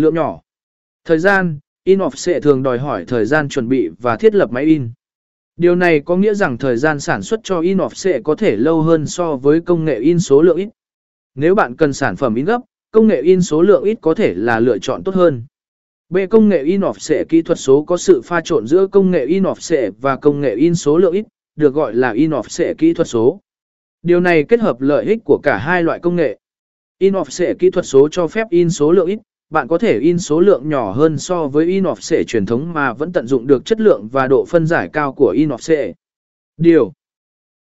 Lượng nhỏ. Thời gian, in offset thường đòi hỏi thời gian chuẩn bị và thiết lập máy in. Điều này có nghĩa rằng thời gian sản xuất cho in offset có thể lâu hơn so với công nghệ in số lượng ít. Nếu bạn cần sản phẩm in gấp, công nghệ in số lượng ít có thể là lựa chọn tốt hơn. B. Công nghệ in offset kỹ thuật số có sự pha trộn giữa công nghệ in offset và công nghệ in số lượng ít, được gọi là in offset kỹ thuật số. Điều này kết hợp lợi ích của cả hai loại công nghệ. In offset kỹ thuật số cho phép in số lượng ít, bạn có thể in số lượng nhỏ hơn so với in offset truyền thống mà vẫn tận dụng được chất lượng và độ phân giải cao của in offset. Điều